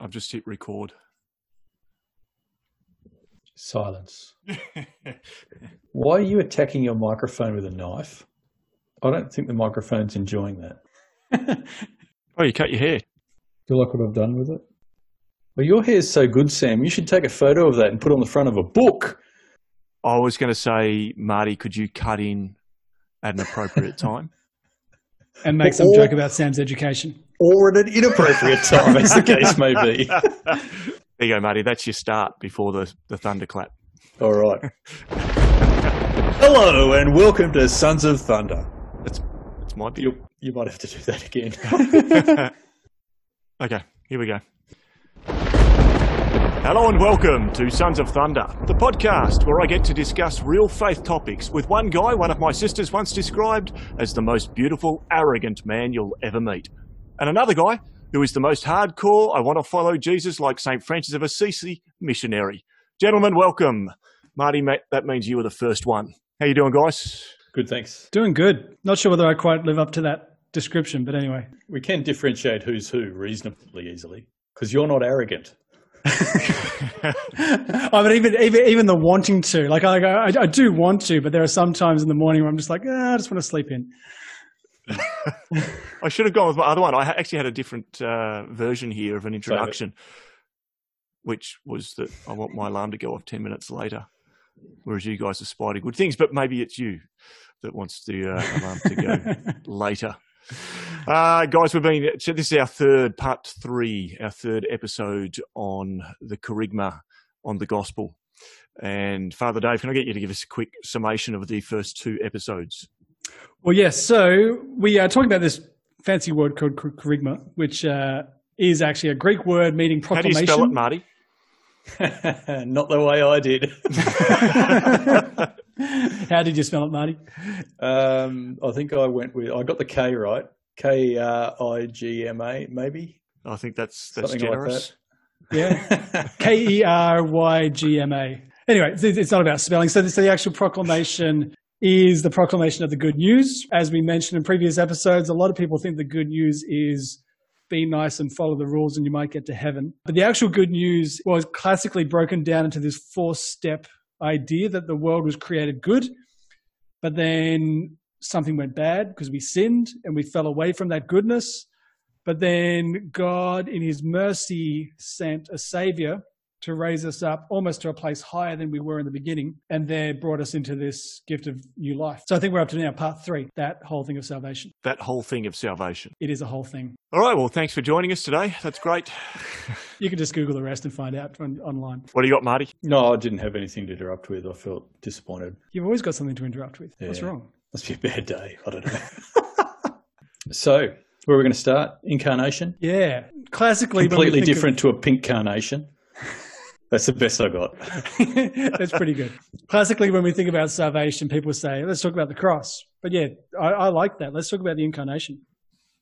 I've just hit record. Silence. Why are you attacking your microphone with a knife? I don't think the microphone's enjoying that. oh, you cut your hair. Do you like what I've done with it? Well, your hair's so good, Sam. You should take a photo of that and put it on the front of a book. I was going to say, Marty, could you cut in at an appropriate time? and make some or, joke about Sam's education. Or at an inappropriate time, as the case may be. there you go, Marty. That's your start before the, the thunderclap. All right. Hello, and welcome to Sons of Thunder. That's, that's my You, you might have to do that again. okay, here we go. Hello and welcome to Sons of Thunder, the podcast where I get to discuss real faith topics with one guy one of my sisters once described as the most beautiful, arrogant man you'll ever meet, and another guy who is the most hardcore, I want to follow Jesus like St. Francis of Assisi missionary. Gentlemen, welcome. Marty, that means you were the first one. How you doing, guys? Good, thanks. Doing good. Not sure whether I quite live up to that description, but anyway. We can differentiate who's who reasonably easily because you're not arrogant. I mean, even, even even the wanting to, like I, I, I do want to, but there are some times in the morning where I'm just like, ah, I just want to sleep in. I should have gone with my other one. I actually had a different uh, version here of an introduction, which was that I want my alarm to go off ten minutes later, whereas you guys are spider good things. But maybe it's you that wants the uh, alarm to go later. Uh, guys, we've been, so this is our third, part three, our third episode on the kerygma, on the gospel. And Father Dave, can I get you to give us a quick summation of the first two episodes? Well, yes. So we are talking about this fancy word called kerygma, which uh, is actually a Greek word meaning proclamation. How do you spell it, Marty? Not the way I did. How did you spell it, Marty? Um, I think I went with I got the K right. K R I G M A, maybe. I think that's that's Something generous. Like that. Yeah, K E R Y G M A. Anyway, it's not about spelling. So, so the actual proclamation is the proclamation of the good news. As we mentioned in previous episodes, a lot of people think the good news is be nice and follow the rules and you might get to heaven. But the actual good news was classically broken down into this four step idea that the world was created good, but then something went bad because we sinned and we fell away from that goodness. But then God, in his mercy, sent a savior to raise us up almost to a place higher than we were in the beginning, and there brought us into this gift of new life. So I think we're up to now part three, that whole thing of salvation. That whole thing of salvation. It is a whole thing. All right, well, thanks for joining us today. That's great. you can just Google the rest and find out on, online. What do you got, Marty? No, I didn't have anything to interrupt with. I felt disappointed. You've always got something to interrupt with. Yeah. What's wrong? Must be a bad day. I don't know. so, where are we going to start? Incarnation? Yeah. Classically, completely different of... to a pink carnation. That's the best I got. That's pretty good. Classically, when we think about salvation, people say, let's talk about the cross. But yeah, I, I like that. Let's talk about the incarnation.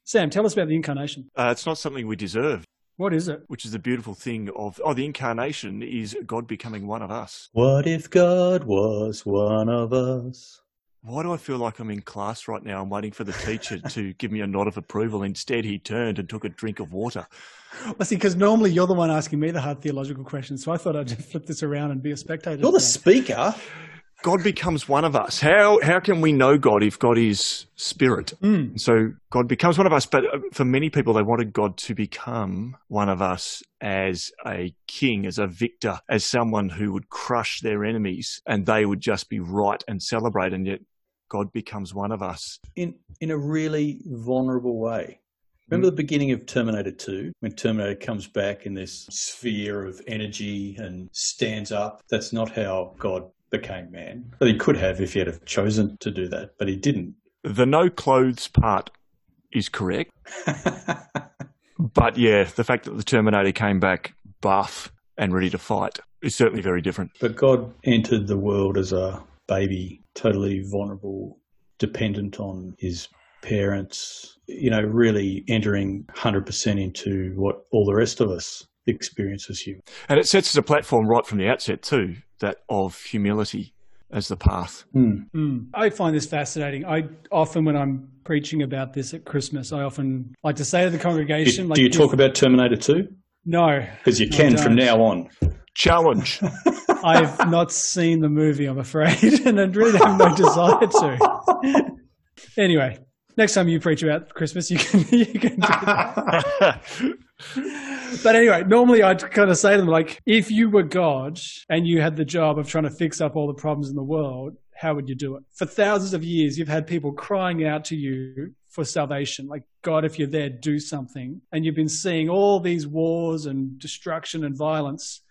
Sam, tell us about the incarnation. Uh, it's not something we deserve. What is it? Which is the beautiful thing of, oh, the incarnation is God becoming one of us. What if God was one of us? Why do I feel like I'm in class right now? I'm waiting for the teacher to give me a nod of approval. Instead, he turned and took a drink of water. Well, see, because normally you're the one asking me the hard theological questions, so I thought I'd just flip this around and be a spectator. You're the speaker. God becomes one of us. How how can we know God if God is spirit? Mm. So God becomes one of us. But uh, for many people, they wanted God to become one of us as a king, as a victor, as someone who would crush their enemies, and they would just be right and celebrate. And yet, God becomes one of us in in a really vulnerable way. Remember the beginning of Terminator 2 when Terminator comes back in this sphere of energy and stands up? That's not how God became man. But he could have if he had have chosen to do that, but he didn't. The no clothes part is correct. but yeah, the fact that the Terminator came back buff and ready to fight is certainly very different. But God entered the world as a baby, totally vulnerable, dependent on his parents, you know, really entering 100% into what all the rest of us experience as human. And it sets as a platform right from the outset, too, that of humility as the path. Mm. Mm. I find this fascinating. I often, when I'm preaching about this at Christmas, I often like to say to the congregation, do, like, do you talk about Terminator 2? No. Because you can from now on. Challenge. I've not seen the movie, I'm afraid, and I really have no desire to. Anyway, next time you preach about Christmas, you can you can do that. But anyway, normally I'd kind of say to them like, if you were God and you had the job of trying to fix up all the problems in the world, how would you do it? For thousands of years, you've had people crying out to you for salvation, like God, if you're there, do something. And you've been seeing all these wars and destruction and violence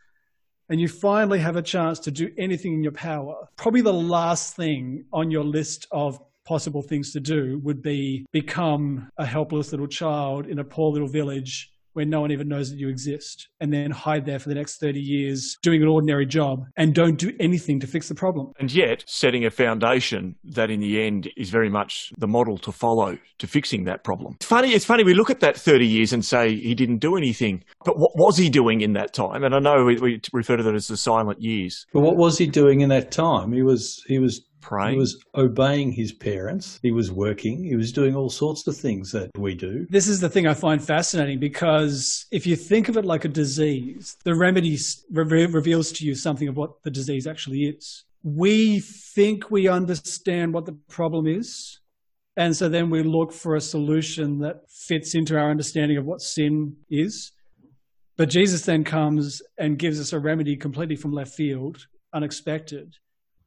and you finally have a chance to do anything in your power, probably the last thing on your list of possible things to do would be become a helpless little child in a poor little village where no one even knows that you exist and then hide there for the next 30 years doing an ordinary job and don't do anything to fix the problem. and yet, setting a foundation that in the end is very much the model to follow to fixing that problem. It's funny, it's funny, we look at that 30 years and say he didn't do anything. But what was he doing in that time? And I know we, we refer to that as the silent years. But what was he doing in that time? He was he was Praying. he was obeying his parents. He was working. He was doing all sorts of things that we do. This is the thing I find fascinating because if you think of it like a disease, the remedy re- reveals to you something of what the disease actually is. We think we understand what the problem is. And so then we look for a solution that fits into our understanding of what sin is. But Jesus then comes and gives us a remedy completely from left field, unexpected.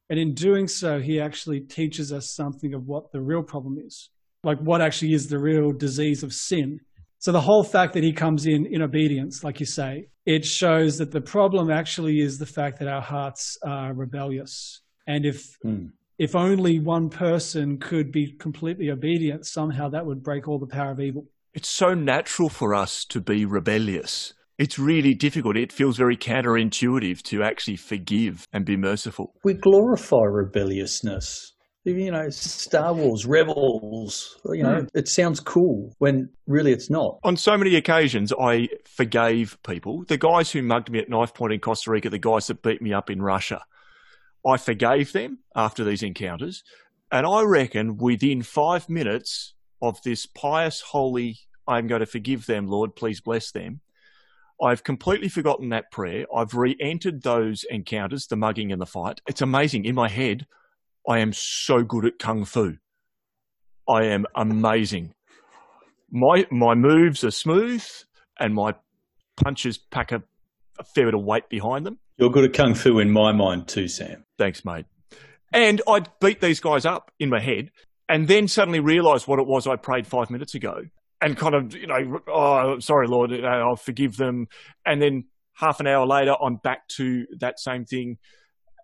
And in doing so, he actually teaches us something of what the real problem is like what actually is the real disease of sin. So the whole fact that he comes in in obedience, like you say, it shows that the problem actually is the fact that our hearts are rebellious. And if Hmm. if only one person could be completely obedient, somehow that would break all the power of evil. It's so natural for us to be rebellious. It's really difficult. It feels very counterintuitive to actually forgive and be merciful. We glorify rebelliousness. You know, Star Wars, rebels. You know, hmm. it sounds cool when really it's not. On so many occasions, I forgave people. The guys who mugged me at knife point in Costa Rica, the guys that beat me up in Russia, I forgave them after these encounters. And I reckon within five minutes of this pious, holy, I'm going to forgive them, Lord, please bless them, I've completely forgotten that prayer. I've re entered those encounters, the mugging and the fight. It's amazing. In my head, I am so good at kung fu. I am amazing. My my moves are smooth, and my punches pack a, a fair bit of weight behind them. You're good at kung fu in my mind too, Sam. Thanks, mate. And I'd beat these guys up in my head, and then suddenly realise what it was I prayed five minutes ago, and kind of you know, oh, sorry, Lord, I'll forgive them, and then half an hour later, I'm back to that same thing.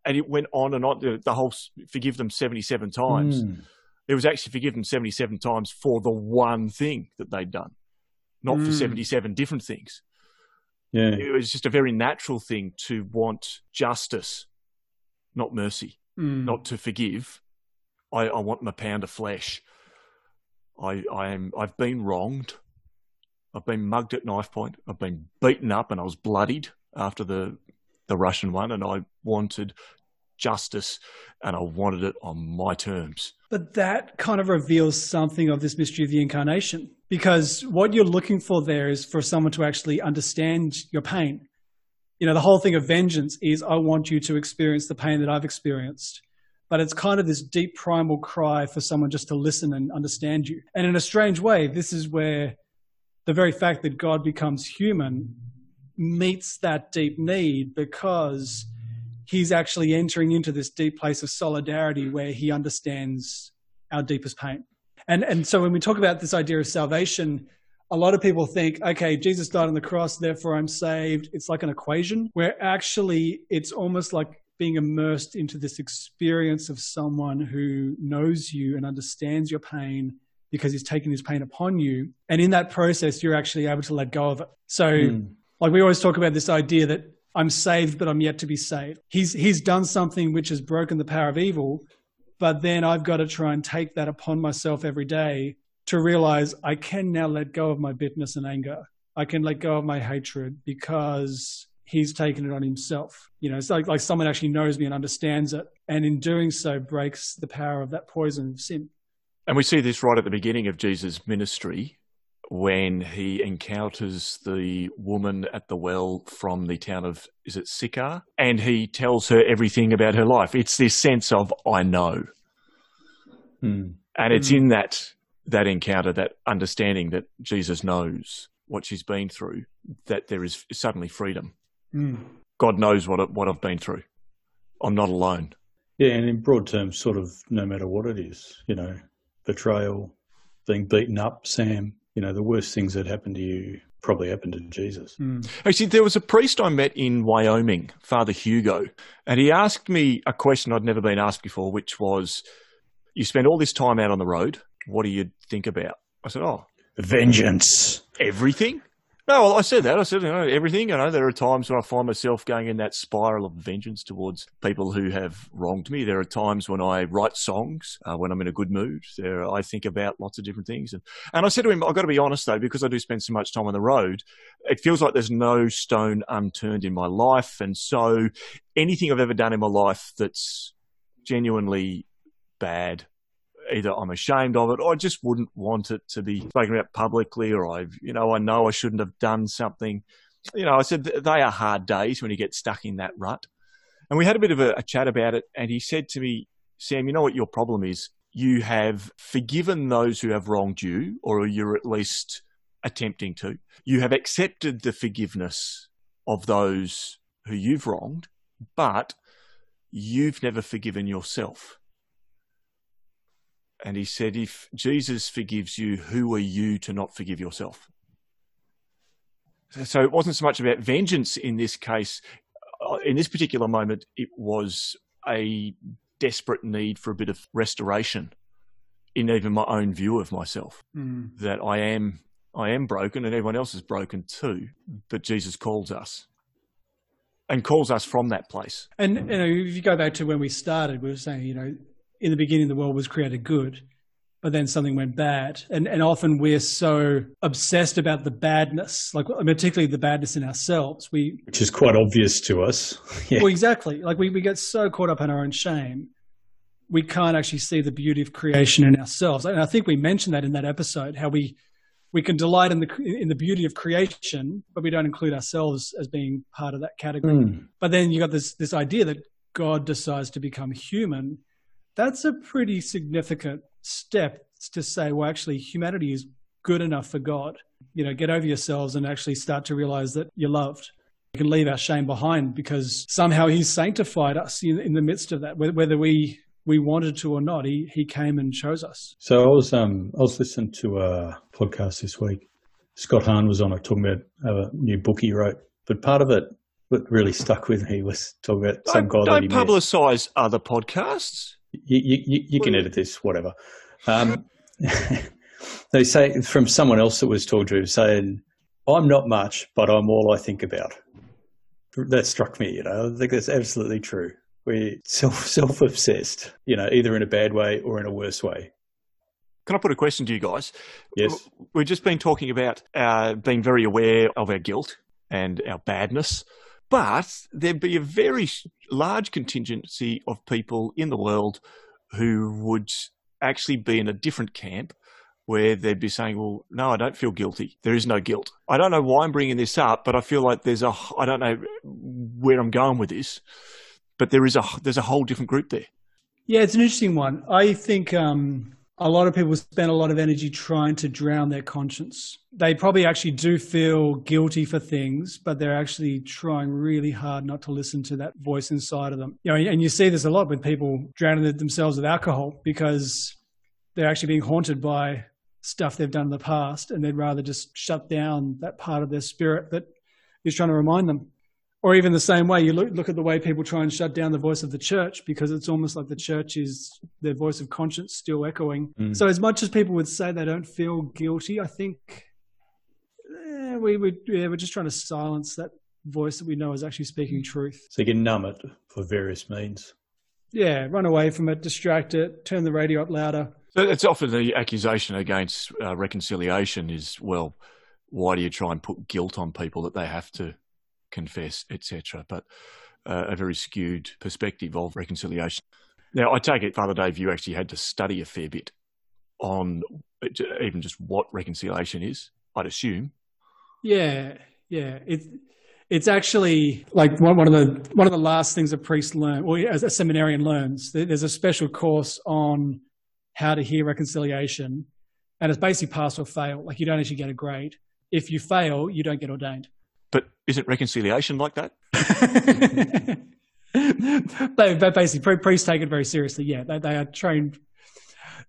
And it went on and on. The, the whole forgive them 77 times. Mm. It was actually forgive them 77 times for the one thing that they'd done, not for Mm. 77 different things. Yeah. It was just a very natural thing to want justice, not mercy, Mm. not to forgive. I, I want my pound of flesh. I, am. I've been wronged. I've been mugged at knife point. I've been beaten up, and I was bloodied after the the Russian one, and I wanted justice, and I wanted it on my terms. But that kind of reveals something of this mystery of the incarnation. Because what you're looking for there is for someone to actually understand your pain. You know, the whole thing of vengeance is I want you to experience the pain that I've experienced. But it's kind of this deep primal cry for someone just to listen and understand you. And in a strange way, this is where the very fact that God becomes human meets that deep need because he's actually entering into this deep place of solidarity where he understands our deepest pain. And and so when we talk about this idea of salvation, a lot of people think, okay, Jesus died on the cross, therefore I'm saved. It's like an equation where actually it's almost like being immersed into this experience of someone who knows you and understands your pain because he's taken his pain upon you. And in that process, you're actually able to let go of it. So Mm. like we always talk about this idea that I'm saved, but I'm yet to be saved. He's he's done something which has broken the power of evil, but then I've got to try and take that upon myself every day to realize I can now let go of my bitterness and anger. I can let go of my hatred because he's taken it on himself. You know, it's like like someone actually knows me and understands it, and in doing so breaks the power of that poison of sin. And we see this right at the beginning of Jesus' ministry when he encounters the woman at the well from the town of, is it Sychar? And he tells her everything about her life. It's this sense of, I know. Hmm. And it's Mm. in that, that encounter, that understanding that Jesus knows what she's been through, that there is suddenly freedom. Mm. God knows what, I- what I've been through. I'm not alone. Yeah, and in broad terms, sort of no matter what it is, you know, betrayal, being beaten up, Sam, you know, the worst things that happened to you probably happened to Jesus. Mm. Actually, there was a priest I met in Wyoming, Father Hugo, and he asked me a question I'd never been asked before, which was, You spend all this time out on the road. What do you think about? I said, Oh, Vengeance. everything? No, well, I said that. I said, you know, everything. You know, there are times when I find myself going in that spiral of vengeance towards people who have wronged me. There are times when I write songs uh, when I'm in a good mood. There, I think about lots of different things. And, and I said to him, I've got to be honest though, because I do spend so much time on the road, it feels like there's no stone unturned in my life. And so anything I've ever done in my life that's genuinely bad either I'm ashamed of it or I just wouldn't want it to be spoken about publicly or I've, you know, I know I shouldn't have done something. You know, I said they are hard days when you get stuck in that rut. And we had a bit of a, a chat about it. And he said to me, Sam, you know what your problem is? You have forgiven those who have wronged you, or you're at least attempting to. You have accepted the forgiveness of those who you've wronged, but you've never forgiven yourself. And he said, if Jesus forgives you, who are you to not forgive yourself? So it wasn't so much about vengeance in this case. Uh, In this particular moment, it was a desperate need for a bit of restoration in even my own view of myself Mm. that I am I am broken and everyone else is broken too. But Jesus calls us and calls us from that place. And you know, if you go back to when we started, we were saying, you know, in the beginning the world was created good, but then something went bad. And and often we're so obsessed about the badness, like particularly the badness in ourselves. We Which is quite obvious to us. yeah. well exactly. Like we, we get so caught up in our own shame. We can't actually see the beauty of creation in ourselves. And I think we mentioned that in that episode, how we we can delight in the in the beauty of creation, but we don't include ourselves as being part of that category. Hmm. But then you got this this idea that God decides to become human. That's a pretty significant step to say, well, actually, humanity is good enough for God. You know, get over yourselves and actually start to realize that you're loved. You can leave our shame behind because somehow He's sanctified us in, in the midst of that, whether, whether we we wanted to or not. He He came and chose us. So I was um I was listening to a podcast this week. Scott Hahn was on it talking about a new book he wrote. But part of it that really stuck with me was talking about some Don't, guy that he don't met. publicise other podcasts. You, you, you, can edit this, whatever. Um, they say from someone else that was talking to saying, I'm not much, but I'm all I think about. That struck me, you know. I think that's absolutely true. We're self self obsessed, you know, either in a bad way or in a worse way. Can I put a question to you guys? Yes. We've just been talking about uh, being very aware of our guilt and our badness, but there'd be a very large contingency of people in the world who would actually be in a different camp where they'd be saying, well, no, I don't feel guilty. There is no guilt. I don't know why I'm bringing this up, but I feel like there's a, I don't know where I'm going with this, but there is a, there's a whole different group there. Yeah, it's an interesting one. I think um, a lot of people spend a lot of energy trying to drown their conscience. They probably actually do feel guilty for things, but they're actually trying really hard not to listen to that voice inside of them. You know, and you see this a lot with people drowning themselves with alcohol because they're actually being haunted by stuff they've done in the past, and they'd rather just shut down that part of their spirit that is trying to remind them or even the same way you look, look at the way people try and shut down the voice of the church because it's almost like the church is their voice of conscience still echoing Mm. so as much as people would say they don't feel guilty i think eh, we would yeah, we're just trying to silence that voice that we know is actually speaking truth So you can numb it for various means. yeah run away from it distract it turn the radio up louder So it's often the accusation against uh, reconciliation is, well, why do you try and put guilt on people that they have to confess, etc. But uh, a very skewed perspective of reconciliation. Now, I take it, Father Dave, you actually had to study a fair bit on even just what reconciliation is. I'd assume. Yeah, yeah. It, it's actually like one, one of the one of the last things a priest learns, or as a seminarian learns. There's a special course on how to hear reconciliation, and it's basically pass or fail. Like you don't actually get a grade. If you fail, you don't get ordained. But isn't reconciliation like that? they, they basically priests take it very seriously. Yeah, they, they are trained.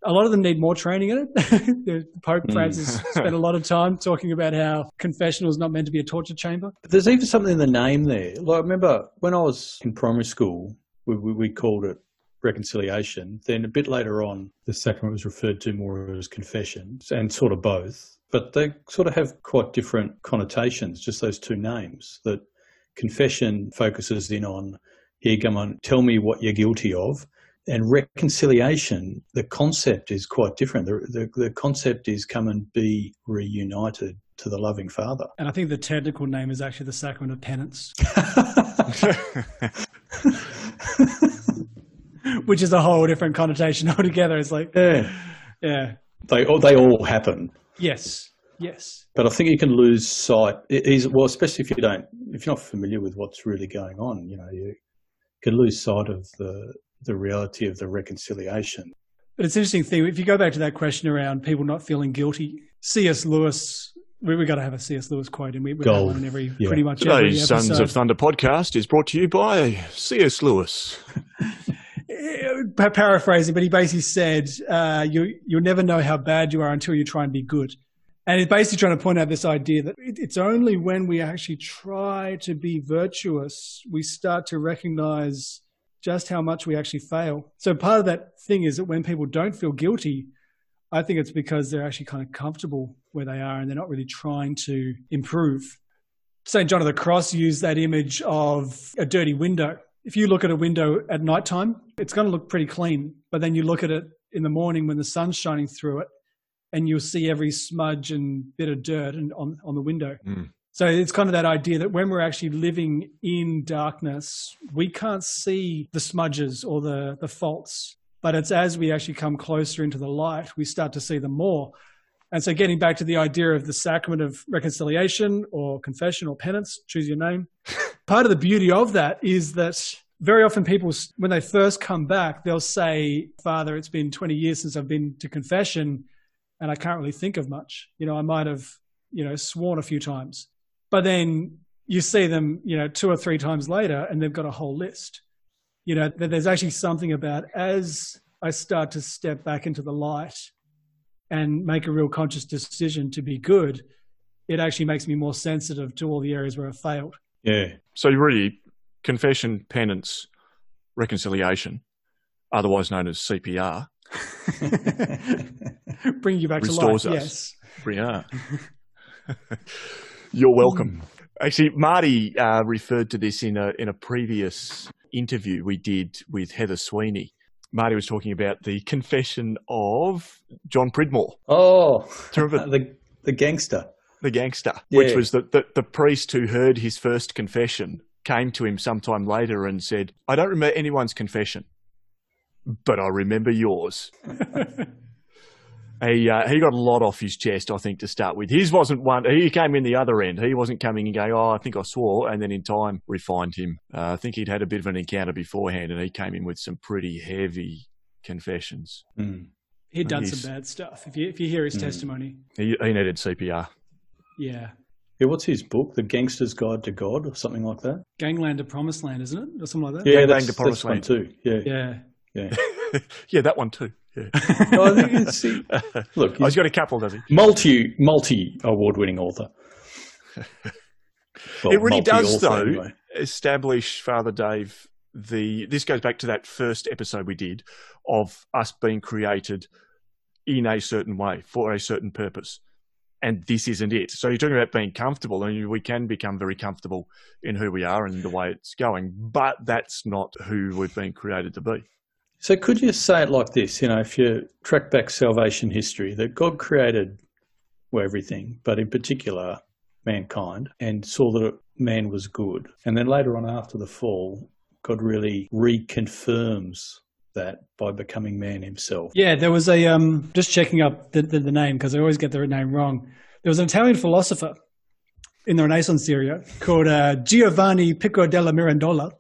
A lot of them need more training in it. Pope mm. Francis spent a lot of time talking about how confessional is not meant to be a torture chamber. There's even something in the name there. Like, I remember when I was in primary school, we, we, we called it reconciliation. Then a bit later on, the sacrament was referred to more as confession, and sort of both. But they sort of have quite different connotations, just those two names. That confession focuses in on, here, come on, tell me what you're guilty of. And reconciliation, the concept is quite different. The, the, the concept is come and be reunited to the loving Father. And I think the technical name is actually the sacrament of penance. which is a whole different connotation altogether. It's like, yeah, yeah, they all, they all happen. Yes, yes. But I think you can lose sight. Is well, especially if you don't, if you're not familiar with what's really going on. You know, you can lose sight of the the reality of the reconciliation. But it's an interesting thing. If you go back to that question around people not feeling guilty, C.S. Lewis we, have got to have a C.S. Lewis quote, and we, we have one in every yeah. pretty much Today's Sons of Thunder podcast is brought to you by C.S. Lewis. paraphrasing, but he basically said, uh, you, you'll never know how bad you are until you try and be good. And he's basically trying to point out this idea that it's only when we actually try to be virtuous, we start to recognize just how much we actually fail. So part of that thing is that when people don't feel guilty, I think it's because they're actually kind of comfortable where they are and they're not really trying to improve. St. John of the Cross used that image of a dirty window if you look at a window at nighttime, it's going to look pretty clean. But then you look at it in the morning when the sun's shining through it, and you'll see every smudge and bit of dirt and on, on the window. Mm. So it's kind of that idea that when we're actually living in darkness, we can't see the smudges or the, the faults. But it's as we actually come closer into the light, we start to see them more. And so, getting back to the idea of the sacrament of reconciliation or confession or penance, choose your name. Part of the beauty of that is that very often people, when they first come back, they'll say, Father, it's been 20 years since I've been to confession and I can't really think of much. You know, I might have, you know, sworn a few times. But then you see them, you know, two or three times later and they've got a whole list. You know, that there's actually something about as I start to step back into the light and make a real conscious decision to be good, it actually makes me more sensitive to all the areas where I failed. Yeah. So you really, confession, penance, reconciliation, otherwise known as CPR, bring you back restores to life. Us. Yes. Yeah. You're welcome. Actually, Marty uh, referred to this in a in a previous interview we did with Heather Sweeney, Marty was talking about the confession of John Pridmore. Oh, the the gangster. The gangster, yeah. which was the, the, the priest who heard his first confession came to him sometime later and said, "I don't remember anyone's confession, but I remember yours." he uh, he got a lot off his chest, I think, to start with. His wasn't one. He came in the other end. He wasn't coming and going, "Oh, I think I swore," and then in time refined him. Uh, I think he'd had a bit of an encounter beforehand, and he came in with some pretty heavy confessions. Mm. He'd done some bad stuff. If you if you hear his mm. testimony, he, he needed CPR. Yeah. Yeah, what's his book? The Gangster's Guide to God, or something like that. Gangland to Promised Land, isn't it, or something like that? Yeah, Gangland to Promised Land too. Yeah, yeah, yeah. yeah, that one too. Yeah. no, I think see, look, oh, he's got a couple, does he? Multi multi award winning author. Well, it really does, though, anyway. establish Father Dave. The this goes back to that first episode we did of us being created in a certain way for a certain purpose, and this isn't it. So you're talking about being comfortable, and we can become very comfortable in who we are and the way it's going, but that's not who we've been created to be. So could you say it like this? You know, if you track back salvation history, that God created everything, but in particular mankind, and saw that man was good. And then later on after the fall, God really reconfirms that by becoming man himself. Yeah, there was a um just checking up the the, the name because I always get the name wrong. There was an Italian philosopher in the Renaissance era called uh, Giovanni Pico della Mirandola.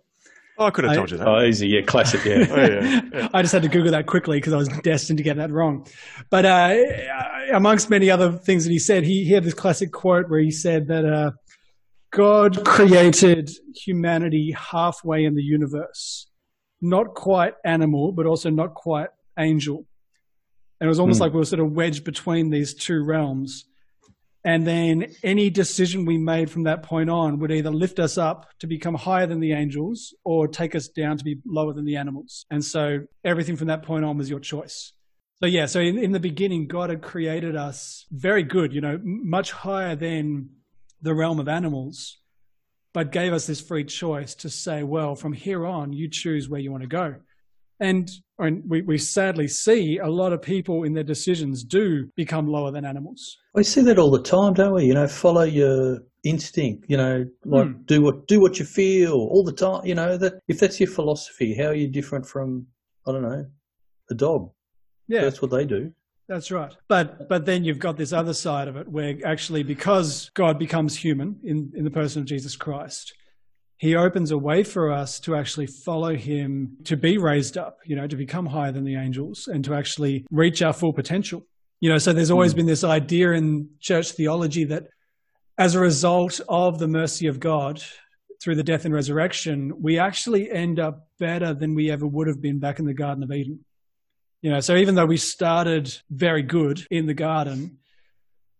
Oh, I could have I- told you that. Oh, easy. Yeah, classic. Yeah. Oh, yeah, yeah. I just had to Google that quickly because I was destined to get that wrong. But uh, amongst many other things that he said, he, he had this classic quote where he said that uh, God created humanity halfway in the universe, not quite animal, but also not quite angel. And it was almost Hmm. like we were sort of wedged between these two realms. And then any decision we made from that point on would either lift us up to become higher than the angels or take us down to be lower than the animals. And so everything from that point on was your choice. So, yeah, so in, in the beginning, God had created us very good, you know, much higher than the realm of animals, but gave us this free choice to say, well, from here on, you choose where you want to go. And, and we, we sadly see a lot of people in their decisions do become lower than animals. We see that all the time, don't we? You know, follow your instinct. You know, like Hmm. do what do what you feel all the time. You know that if that's your philosophy, how are you different from I don't know a dog? Yeah. That's what they do. That's right. But but then you've got this other side of it where actually because God becomes human in, in the person of Jesus Christ, he opens a way for us to actually follow him, to be raised up, you know, to become higher than the angels and to actually reach our full potential. You know, so there's always mm. been this idea in church theology that as a result of the mercy of God through the death and resurrection, we actually end up better than we ever would have been back in the Garden of Eden. You know, so even though we started very good in the garden,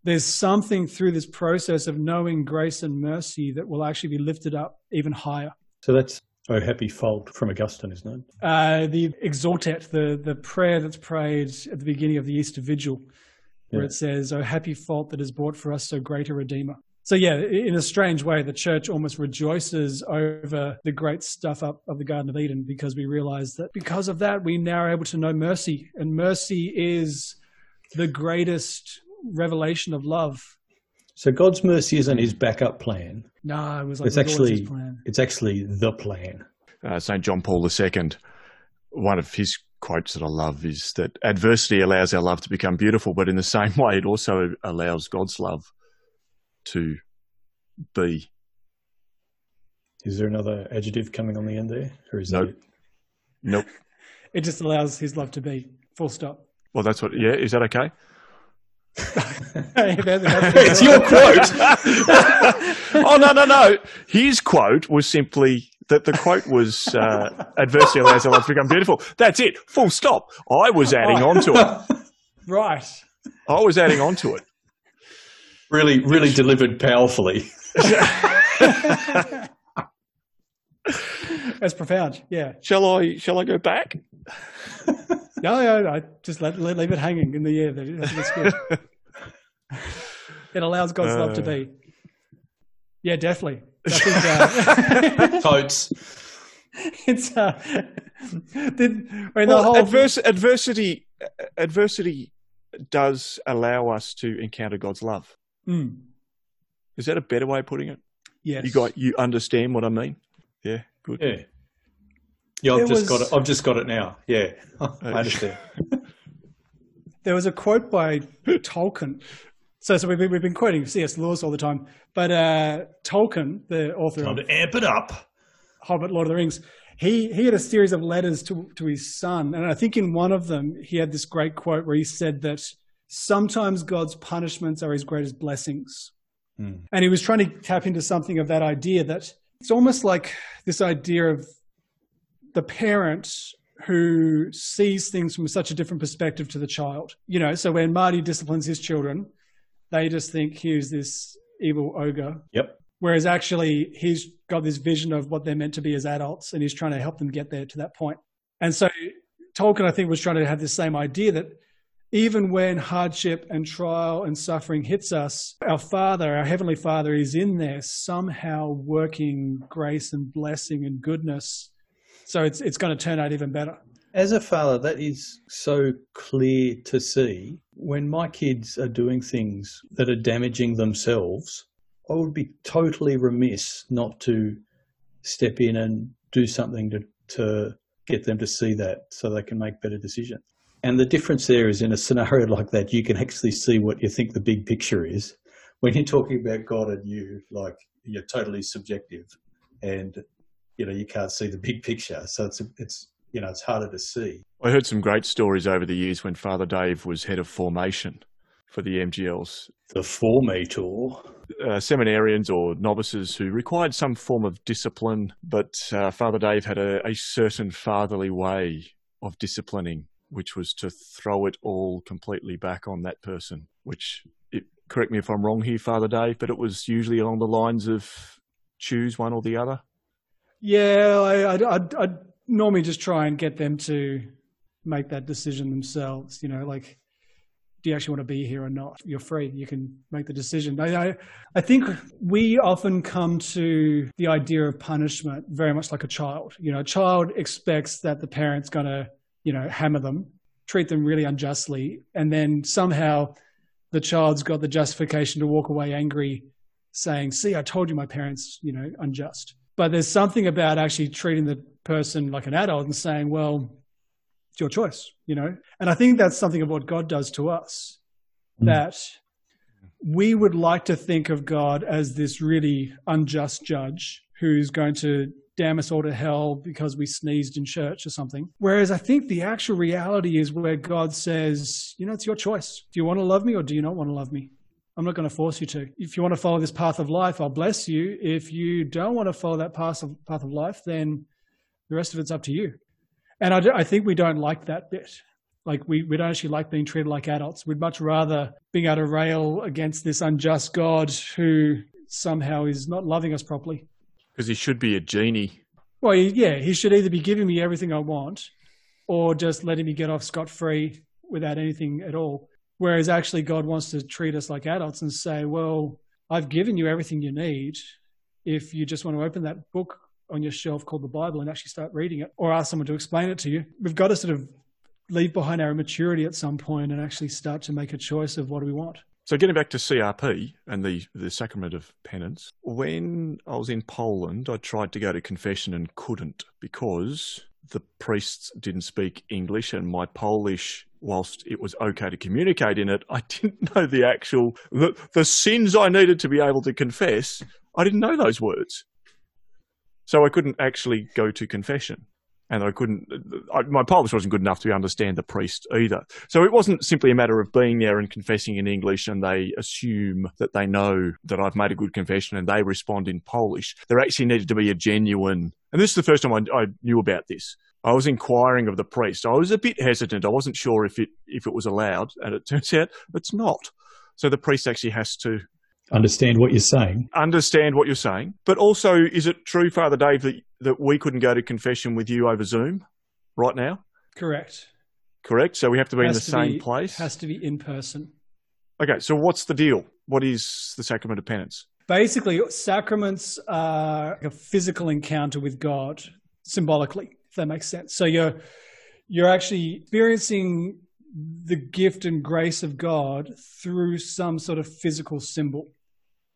there's something through this process of knowing grace and mercy that will actually be lifted up even higher. So that's oh happy fault from Augustine, isn't it? Uh, the Exsultet, the, the prayer that's prayed at the beginning of the Easter Vigil, where Yeah. it says, Oh, happy fault that has brought for us so great a Redeemer. So, yeah, in a strange way, the church almost rejoices over the great stuff up of the Garden of Eden because we realize that because of that, we now are able to know mercy. And mercy is the greatest revelation of love. So God's mercy isn't his backup plan. No, it was like It's the Lord's actually plan. it's actually the plan. uh, St. John Paul II, one of his quotes that I love is that adversity allows our love to become beautiful, but in the same way, it also allows God's love to be. Is there another adjective coming on the end there, or is Nope. that it? Nope. It just allows his love to be. Full stop. Well, that's what. Yeah, is that okay? it's your quote. oh no, no, no. His quote was simply that the quote was uh, adversity allows our love to become beautiful. That's it. Full stop. I was adding on to it. Right. I was adding on to it. Really, really delivered powerfully. That's profound. Yeah. Shall I? Shall I go back? No, no, no. Just let, let leave it hanging in the air. That- That's, that's good. it allows God's love to Uh. be. Yeah, definitely. I think uh, Totes. it's uh, did, I mean, the whole advers- adversity, adversity does allow us to encounter God's love. Mm, Is that a better way of putting it? yes. You got you understand what I mean? Yeah, good. Yeah. Yeah, I've There just got it. I've just got it now. Yeah, I understand. There was a quote by Tolkien. So, so we've been, we've been quoting C.S. Lewis all the time, but uh, Tolkien, the author Time of to amp it up. Hobbit, Lord of the Rings, he he had a series of letters to to his son, and I think in one of them he had this great quote where he said that sometimes God's punishments are His greatest blessings, Hmm. and he was trying to tap into something of that idea that it's almost like this idea of the parent who sees things from such a different perspective to the child. You know, so when Marty disciplines his children, they just think here's this evil ogre Yep. Whereas actually, he's got this vision of what they're meant to be as adults, and he's trying to help them get there to that point. And so, Tolkien, I think, was trying to have the same idea that even when hardship and trial and suffering hits us, our Father, our Heavenly Father, is in there somehow working grace and blessing and goodness. So it's it's going to turn out even better. As a father, that is so clear to see. When my kids are doing things that are damaging themselves, I would be totally remiss not to step in and do something to, to get them to see that so they can make better decisions. And the difference there is in a scenario like that, you can actually see what you think the big picture is. when you're talking about God and you, like you're totally subjective, and you know you can't see the big picture. So it's it's you know it's harder to see. I heard some great stories over the years when Father Dave was head of formation for the MGLs. The formator. Uh, seminarians or novices who required some form of discipline, but uh, Father Dave had a, a certain fatherly way of disciplining, which was to throw it all completely back on that person. Which, it, correct me if I'm wrong here, Father Dave, but it was usually along the lines of choose one or the other. Yeah, I, I'd, I'd, I'd normally just try and get them to make that decision themselves. You know, like do you actually want to be here or not? You're free. You can make the decision. I, I, I, think we often come to the idea of punishment very much like a child. You know, a child expects that the parent's going to, you know, hammer them, treat them really unjustly, and then somehow the child's got the justification to walk away angry, saying, "See, I told you my parents, you know, unjust." But there's something about actually treating the person like an adult and saying, "Well, it's your choice, you know? And I think that's something of what God does to us. Mm. That we would like to think of God as this really unjust judge who's going to damn us all to hell because we sneezed in church or something. Whereas I think the actual reality is where God says, you know, it's your choice. Do you want to love me or do you not want to love me? I'm not going to force you to. If you want to follow this path of life, I'll bless you. If you don't want to follow that path of, path of life, then the rest of it's up to you. And I, I think we don't like that bit. Like we, we don't actually like being treated like adults. We'd much rather being able to rail against this unjust God who somehow is not loving us properly. Because he should be a genie. Well, yeah, he should either be giving me everything I want or just letting me get off scot free without anything at all. Whereas actually, God wants to treat us like adults and say, well, I've given you everything you need. If you just want to open that book on your shelf called the Bible and actually start reading it or ask someone to explain it to you. We've got to sort of leave behind our immaturity at some point and actually start to make a choice of what do we want. So getting back to CRP and the, the sacrament of penance, when I was in Poland, I tried to go to confession and couldn't because the priests didn't speak English and my Polish, whilst it was okay to communicate in it, I didn't know the actual, the, the sins I needed to be able to confess. I didn't know those words. So I couldn't actually go to confession. And I couldn't, I, my Polish wasn't good enough to understand the priest either. So it wasn't simply a matter of being there and confessing in English and they assume that they know that I've made a good confession and they respond in Polish. There actually needed to be a genuine, and this is the first time I, I knew about this. I was inquiring of the priest. I was a bit hesitant. I wasn't sure if it, if it was allowed and it turns out it's not. So the priest actually has to understand what you're saying. Understand what you're saying. But also, is it true, Father Dave, that, that we couldn't go to confession with you over Zoom right now? Correct. Correct. So we have to be in the same be, place? Has to be in person. Okay. So what's the deal? What is the sacrament of penance? Basically, sacraments are a physical encounter with God symbolically, if that makes sense. So you're you're actually experiencing the gift and grace of God through some sort of physical symbol.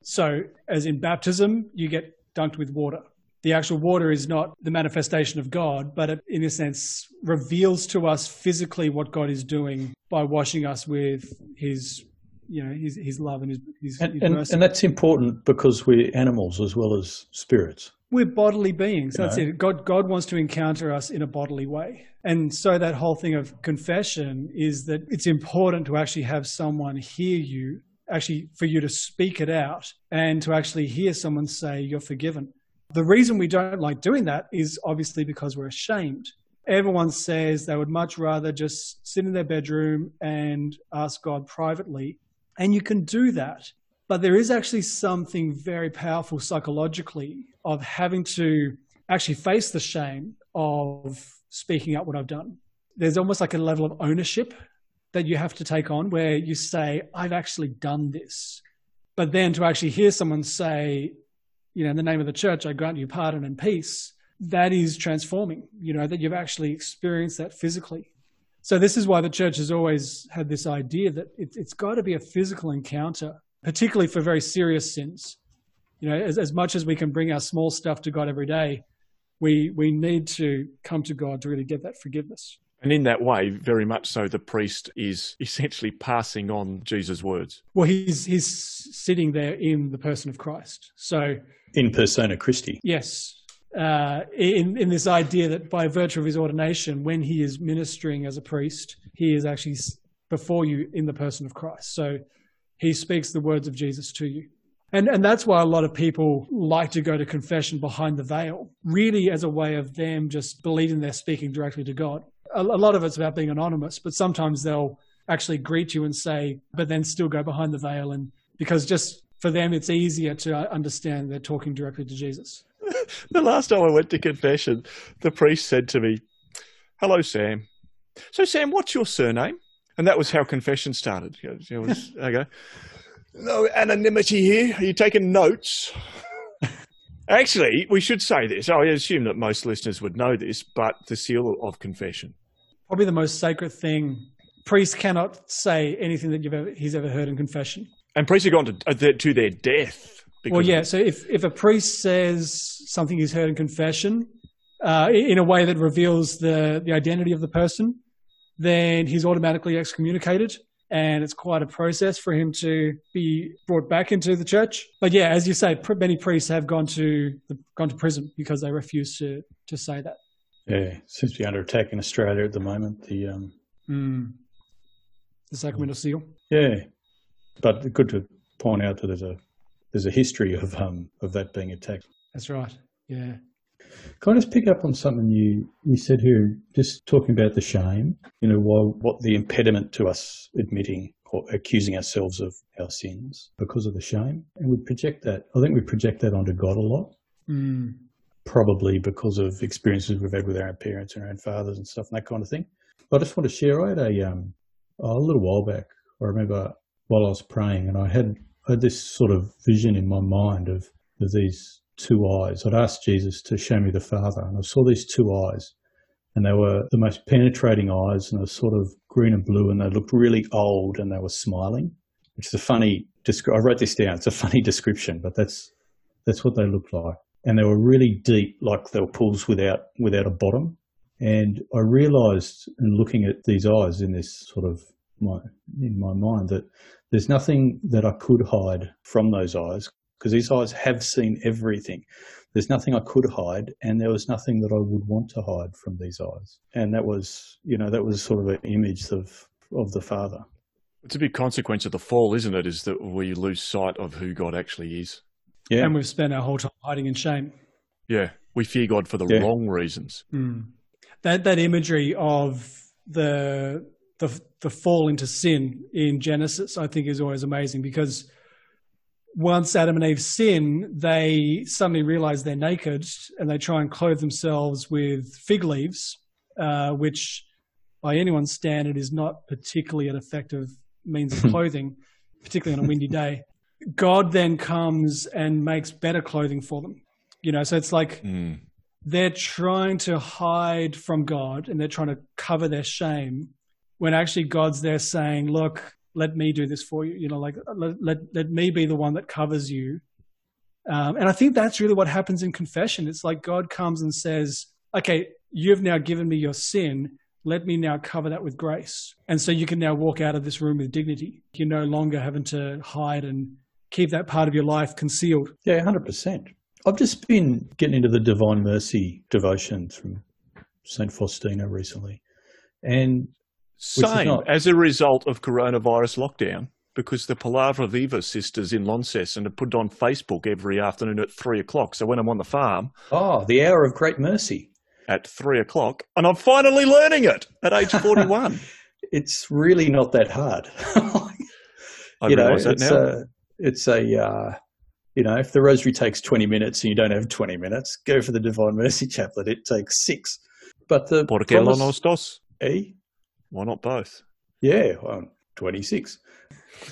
So, as in baptism, you get dunked with water. The actual water is not the manifestation of God, but it, in a sense, reveals to us physically what God is doing by washing us with His, you know, His, his love and His, his, and, his and, mercy. And that's important because we're animals as well as spirits. We're bodily beings. That's know? it. God, God wants to encounter us in a bodily way. And so that whole thing of confession is that it's important to actually have someone hear you, actually for you to speak it out and to actually hear someone say you're forgiven. The reason we don't like doing that is obviously because we're ashamed. Everyone says they would much rather just sit in their bedroom and ask God privately. And you can do that. But there is actually something very powerful psychologically of having to actually face the shame of speaking up what I've done. There's almost like a level of ownership that you have to take on where you say, I've actually done this. But then to actually hear someone say, you know, in the name of the church, I grant you pardon and peace, that is transforming, you know, that you've actually experienced that physically. So this is why the church has always had this idea that it, has got to be a physical encounter, particularly for very serious sins you know, as, as much as we can bring our small stuff to God every day, we we need to come to God to really get that forgiveness. And in that way, very much so, the priest is essentially passing on Jesus' words. Well, he's he's sitting there in the person of Christ. So in persona Christi. Yes, uh, in in this idea that by virtue of his ordination, when he is ministering as a priest, he is actually before you in the person of Christ. So he speaks the words of Jesus to you. And, and that's why a lot of people like to go to confession behind the veil, really as a way of them just believing they're speaking directly to God. A, a lot of it's about being anonymous, but sometimes they'll actually greet you and say, but then still go behind the veil. And because just for them, it's easier to uh, understand they're talking directly to Jesus. the last time I went to confession, the priest said to me, Hello, Sam. So, Sam, what's your surname? And that was how confession started. It was, okay. No anonymity here. Are you taking notes? Actually, we should say this. I assume that most listeners would know this, but the seal of confession. Probably the most sacred thing. Priests cannot say anything that ever, he's ever heard in confession. And priests have gone to, uh, to their death. Well, yeah. So if, if a priest says something he's heard in confession uh, in a way that reveals the, the identity of the person, then he's automatically excommunicated and it's quite a process for him to be brought back into the church. But yeah, as you say, many priests have gone to gone to prison because they refuse to to say that. Yeah, seems to be under attack in Australia at the moment. The um, mm. the sacramental seal. Yeah, but good to point out that there's a there's a history of um of that being attacked. That's right. Yeah. Can I just pick up on something you, you said here, just talking about the shame, you know, while, what the impediment to us admitting or accusing ourselves of our sins because of the shame. And we project that, I think we project that onto God a lot. Mm. Probably because of experiences we've had with our parents and our own fathers and stuff and that kind of thing. But I just want to share, I had a, um, a little while back, I remember while I was praying and I had, had this sort of vision in my mind of, of these two eyes. I'd asked Jesus to show me the Father, and I saw these two eyes, and they were the most penetrating eyes, and they were sort of green and blue, and they looked really old, and they were smiling, which is a funny. I wrote this down. It's a funny description, but that's that's what they looked like, and they were really deep, like they were pools without without a bottom. And I realised, in looking at these eyes in this sort of my in my mind, that there's nothing that I could hide from those eyes because these eyes have seen everything. There's nothing I could hide, and there was nothing that I would want to hide from these eyes. And that was, you know, that was sort of an image of of the Father. It's a big consequence of the fall, isn't it? Is that we lose sight of who God actually is. Yeah. And we've spent our whole time hiding in shame. Yeah. We fear God for the yeah. wrong reasons. Mm. That that imagery of the the the fall into sin in Genesis, I think, is always amazing because once Adam and Eve sin, they suddenly realize they're naked and they try and clothe themselves with fig leaves, uh, which by anyone's standard is not particularly an effective means of clothing, particularly on a windy day. God then comes and makes better clothing for them. You know, so it's like mm. they're trying to hide from God and they're trying to cover their shame when actually God's there saying, look, let me do this for you. You know, like let, let, let me be the one that covers you. Um, and I think that's really what happens in confession. It's like God comes and says, okay, you've now given me your sin. Let me now cover that with grace. And so you can now walk out of this room with dignity. You're no longer having to hide and keep that part of your life concealed. Yeah, 100%. I've just been getting into the Divine Mercy devotions from St. Faustina recently. And same as a result of coronavirus lockdown because the Palavra Viva sisters in Launceston have put on Facebook every afternoon at three o'clock. So when I'm on the farm. Oh, the hour of great mercy. At three o'clock. And I'm finally learning it at age 41. it's really not that hard. I you know, it's now. a, it's a, uh, you know, if the rosary takes 20 minutes and you don't have 20 minutes, go for the Divine Mercy Chaplet. It takes six. But the. Por qué promise, dos? Eh? Why not both? Yeah, well, 26.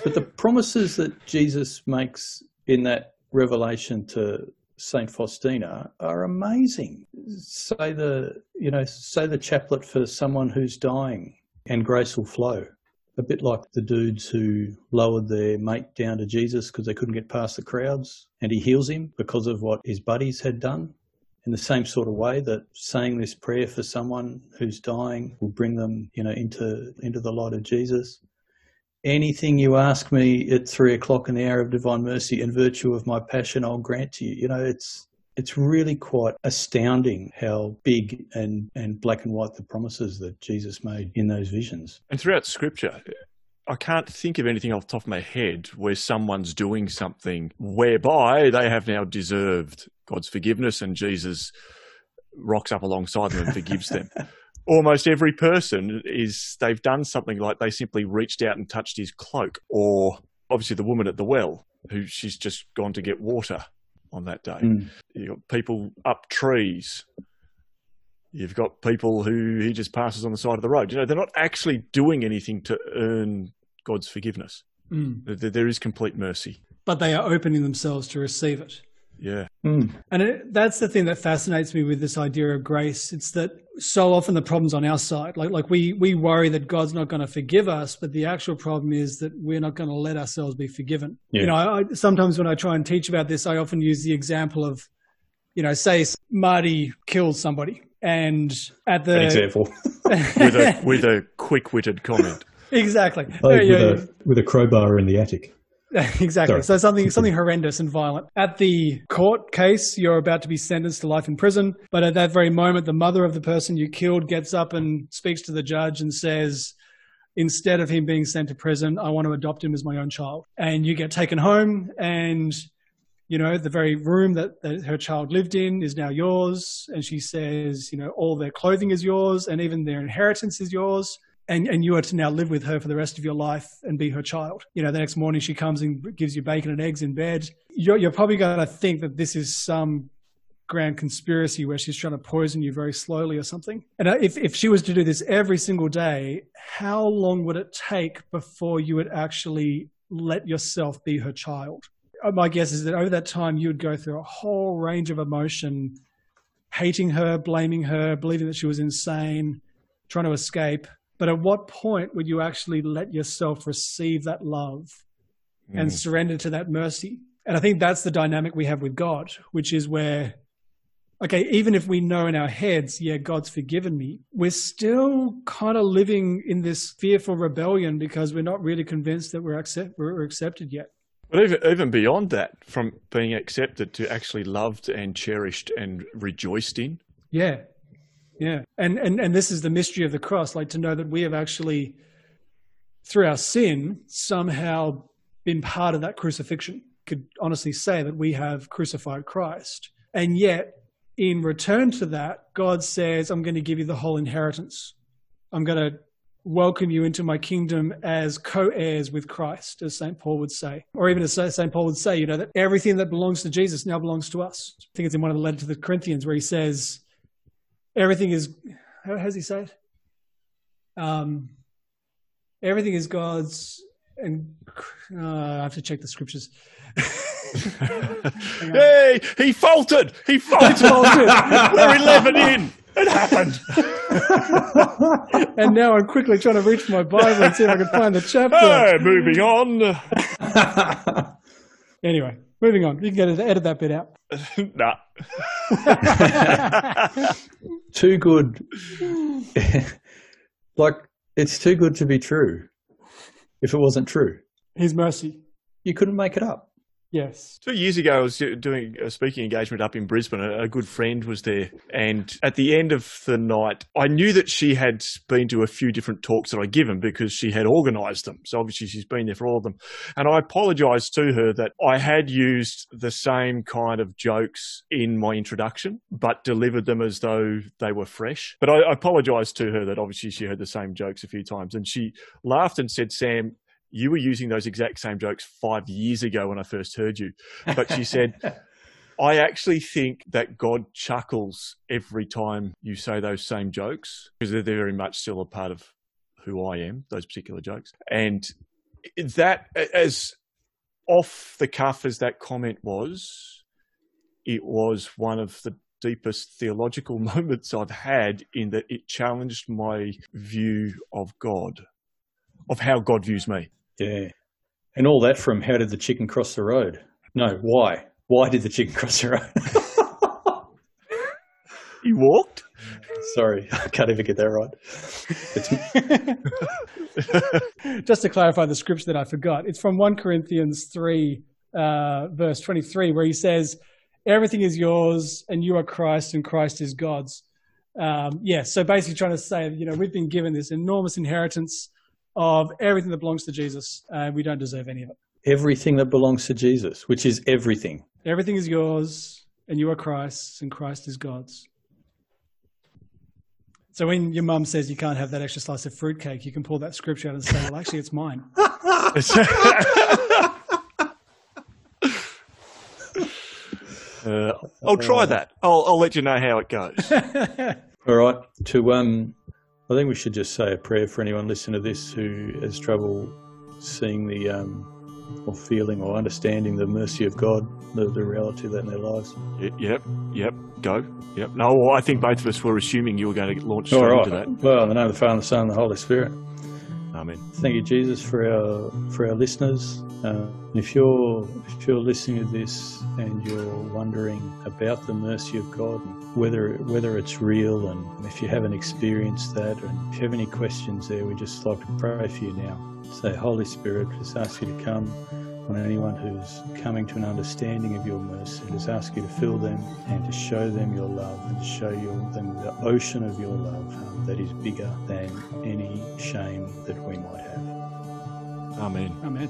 But the promises that Jesus makes in that revelation to Saint Faustina are amazing. Say the you know say the chaplet for someone who's dying, and grace will flow. A bit like the dudes who lowered their mate down to Jesus because they couldn't get past the crowds, and he heals him because of what his buddies had done, in the same sort of way that saying this prayer for someone who's dying will bring them, you know, into into the light of Jesus. Anything you ask me at three o'clock in the hour of divine mercy, in virtue of my passion, I'll grant to you. You know, it's it's really quite astounding how big and, and black and white the promises that Jesus made in those visions. And throughout Scripture, I can't think of anything off the top of my head where someone's doing something whereby they have now deserved God's forgiveness and Jesus rocks up alongside them and forgives them. Almost every person is, they've done something like they simply reached out and touched his cloak, or obviously the woman at the well who she's just gone to get water on that day. Mm. You've got people up trees. You've got people who he just passes on the side of the road. You know, they're not actually doing anything to earn God's forgiveness. Mm. There, there is complete mercy. But they are opening themselves to receive it. Yeah. Mm. And it, that's the thing that fascinates me with this idea of grace. It's that so often the problem's on our side. Like, like we, we worry that God's not going to forgive us, but the actual problem is that we're not going to let ourselves be forgiven. Yeah. You know, I, sometimes when I try and teach about this, I often use the example of, you know, say Marty killed somebody and at the An example with a, with a quick witted comment. Exactly. Oh, with, yeah, a, with a crowbar in the attic. exactly. Sorry. So something something horrendous and violent. At the court case, you're about to be sentenced to life in prison, but at that very moment, the mother of the person you killed gets up and speaks to the judge and says, instead of him being sent to prison, I want to adopt him as my own child. And you get taken home and you know, the very room that, that her child lived in is now yours. And she says, you know, all their clothing is yours and even their inheritance is yours and, and you are to now live with her for the rest of your life and be her child. You know, the next morning she comes and gives you bacon and eggs in bed. You're, you're probably going to think that this is some grand conspiracy where she's trying to poison you very slowly or something. And uh, if, if she was to do this every single day, how long would it take before you would actually let yourself be her child? Uh, my guess is that over that time, you would go through a whole range of emotion, hating her, blaming her, believing that she was insane, trying to escape but at what point would you actually let yourself receive that love mm. and surrender to that mercy? And I think that's the dynamic we have with God, which is where, okay, even if we know in our heads, yeah, God's forgiven me, we're still kind of living in this fearful rebellion because we're not really convinced that we're, accept, we're accepted yet. But even, even beyond that, from being accepted to actually loved and cherished and rejoiced in. Yeah, yeah. And, and, and this is the mystery of the cross, like to know that we have actually, through our sin, somehow been part of that crucifixion. Could honestly say that we have crucified Christ. And yet, in return to that, God says, I'm going to give you the whole inheritance. I'm going to welcome you into my kingdom as co-heirs with Christ, as St. Paul would say. Or even as St. Paul would say, you know, that everything that belongs to Jesus now belongs to us. I think it's in one of the letters to the Corinthians where he says, everything is how does he say it? Um, everything is God's, and uh, I have to check the scriptures. hey, he faltered. He faltered. We're eleven in. It happened. and now I'm quickly trying to reach my Bible and see if I can find the chapter. Hey, moving on. anyway, moving on. You can get it, edit that bit out. nah. too good. like, it's too good to be true if it wasn't true. His mercy. You couldn't make it up. Yes. Two years ago, I was doing a speaking engagement up in Brisbane. A good friend was there. And at the end of the night, I knew that she had been to a few different talks that I'd given because she had organised them. So obviously, she's been there for all of them. And I apologised to her that I had used the same kind of jokes in my introduction, but delivered them as though they were fresh. But I apologised to her that obviously she heard the same jokes a few times. And she laughed and said, Sam, you were using those exact same jokes five years ago when I first heard you. But she said, I actually think that God chuckles every time you say those same jokes because they're very much still a part of who I am, those particular jokes. And that, as off the cuff as that comment was, it was one of the deepest theological moments I've had in that it challenged my view of God, of how God views me. Yeah. And all that from how did the chicken cross the road? No, why? Why did the chicken cross the road? He walked. Sorry, I can't even get that right. Just to clarify the scripture that I forgot, it's from 1 Corinthians 3, uh, verse 23, where he says, Everything is yours, and you are Christ, and Christ is God's. Um, yeah, so basically trying to say, you know, we've been given this enormous inheritance of everything that belongs to Jesus, and we don't deserve any of it. everything that belongs to Jesus, which is everything. Everything is yours, and you are Christ's, and Christ is God's. So when your mum says you can't have that extra slice of fruitcake, you can pull that scripture out and say, well, actually, it's mine. Uh, I'll try that. I'll, I'll let you know how it goes. All right. To um, I think we should just say a prayer for anyone listening to this who has trouble seeing the um, or feeling or understanding the mercy of God, the, the reality of that in their lives. Yep, yep, go. Yep. No, well, I think both of us were assuming you were going to launch straight right. into that. Well, in the name of the Father, and the Son, and the Holy Spirit. Amen. Thank you, Jesus, for our for our listeners. Uh, if you're if you're listening to this and you're wondering about the mercy of God, and whether whether it's real, and if you haven't experienced that, and if you have any questions there, we just like to pray for you now. Say, Holy Spirit, just ask you to come on anyone who's coming to an understanding of your mercy. Just ask you to fill them and to show them your love and to show you them the ocean of your love um, that is bigger than any shame that we might have. Amen. Amen.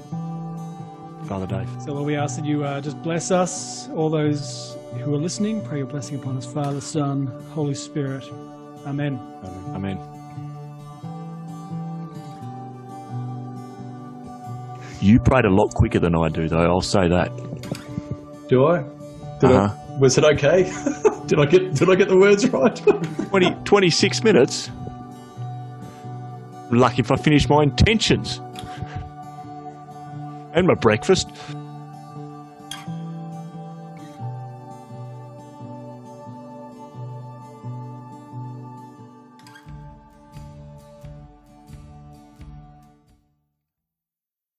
Father Dave. So, Lord, we ask that you uh, just bless us, all those who are listening. Pray your blessing upon us, Father, Son, Holy Spirit. Amen. Amen. Amen. You prayed a lot quicker than I do, though. I'll say that. Do I? Did Uh-huh. I? Was it okay? did I get Did I get the words right? 20, 26 minutes. Lucky if I finish my intentions. And my breakfast.